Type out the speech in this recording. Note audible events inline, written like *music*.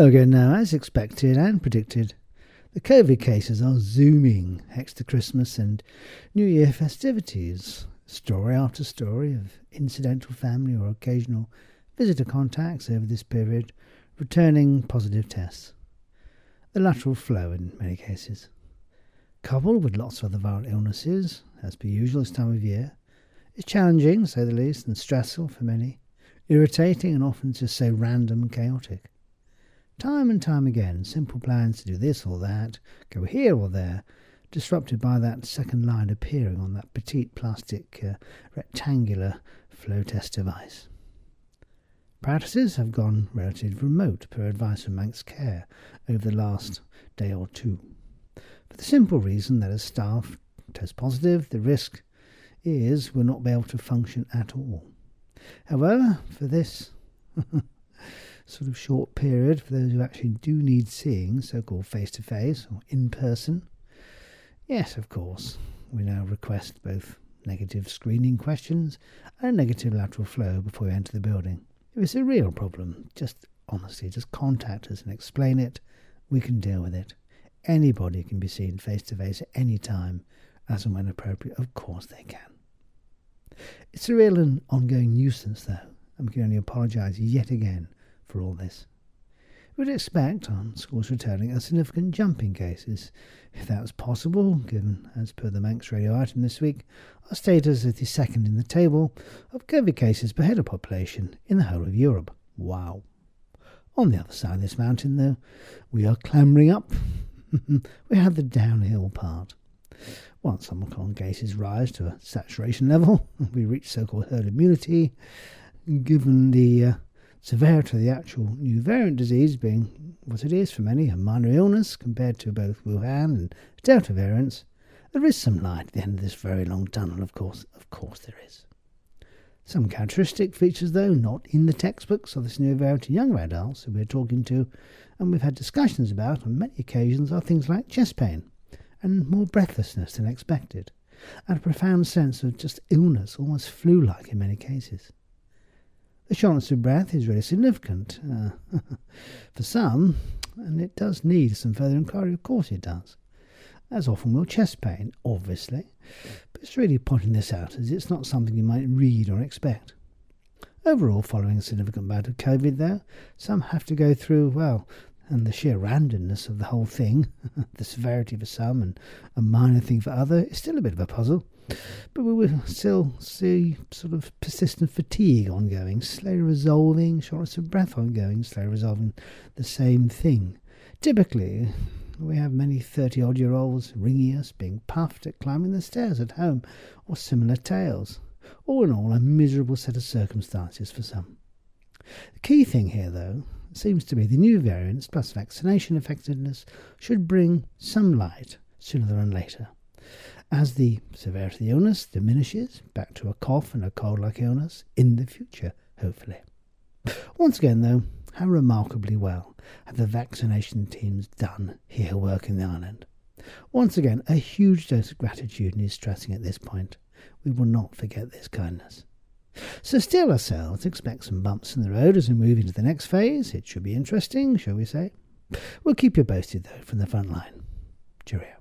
Hello again now, as expected and predicted. The COVID cases are zooming next to Christmas and New Year festivities. Story after story of incidental family or occasional visitor contacts over this period, returning positive tests. The lateral flow in many cases. Coupled with lots of other viral illnesses, as per usual this time of year, is challenging, say the least, and stressful for many, irritating and often just so random and chaotic. Time and time again, simple plans to do this or that, go here or there, disrupted by that second line appearing on that petite plastic uh, rectangular flow test device. Practices have gone relatively remote per advice from Manx Care over the last day or two. For the simple reason that as staff test positive, the risk is we'll not be able to function at all. However, for this *laughs* sort of short period for those who actually do need seeing, so called face to face or in person? Yes, of course. We now request both negative screening questions and a negative lateral flow before you enter the building. If it's a real problem, just honestly, just contact us and explain it. We can deal with it. Anybody can be seen face to face at any time, as and when appropriate. Of course they can. It's a real and ongoing nuisance, though, and we can only apologise yet again for all this. We would expect, on schools returning, a significant jump in cases, if that was possible, given, as per the Manx radio item this week, our status as the second in the table of COVID cases per head of population in the whole of Europe. Wow. On the other side of this mountain, though, we are clambering up. *laughs* we have the downhill part. Once Omicron cases rise to a saturation level, *laughs* we reach so called herd immunity, given the uh, severity of the actual new variant disease being what it is for many, a minor illness compared to both Wuhan and Delta variants, there is some light at the end of this very long tunnel, of course. Of course there is. Some characteristic features, though, not in the textbooks of this new variant in younger adults who we're talking to and we've had discussions about on many occasions are things like chest pain and more breathlessness than expected, and a profound sense of just illness, almost flu like in many cases. The shortness of breath is really significant uh, *laughs* for some, and it does need some further inquiry. Of course, it does. As often will chest pain, obviously, but it's really pointing this out as it's not something you might read or expect. Overall, following a significant bout of COVID, though, some have to go through, well, and the sheer randomness of the whole thing, *laughs* the severity for some and a minor thing for other, is still a bit of a puzzle. But we will still see sort of persistent fatigue ongoing, slowly resolving, shortness of breath ongoing, slowly resolving the same thing. Typically, we have many 30 odd year olds ringing us, being puffed at climbing the stairs at home, or similar tales. All in all, a miserable set of circumstances for some. The key thing here, though, seems to be the new variants plus vaccination effectiveness should bring some light sooner than later. As the severity of the illness diminishes back to a cough and a cold like illness in the future, hopefully. Once again, though, how remarkably well have the vaccination teams done here working the island. Once again, a huge dose of gratitude needs stressing at this point. We will not forget this kindness. So still ourselves, expect some bumps in the road as we move into the next phase. It should be interesting, shall we say? We'll keep you posted, though, from the front line. Cheerio.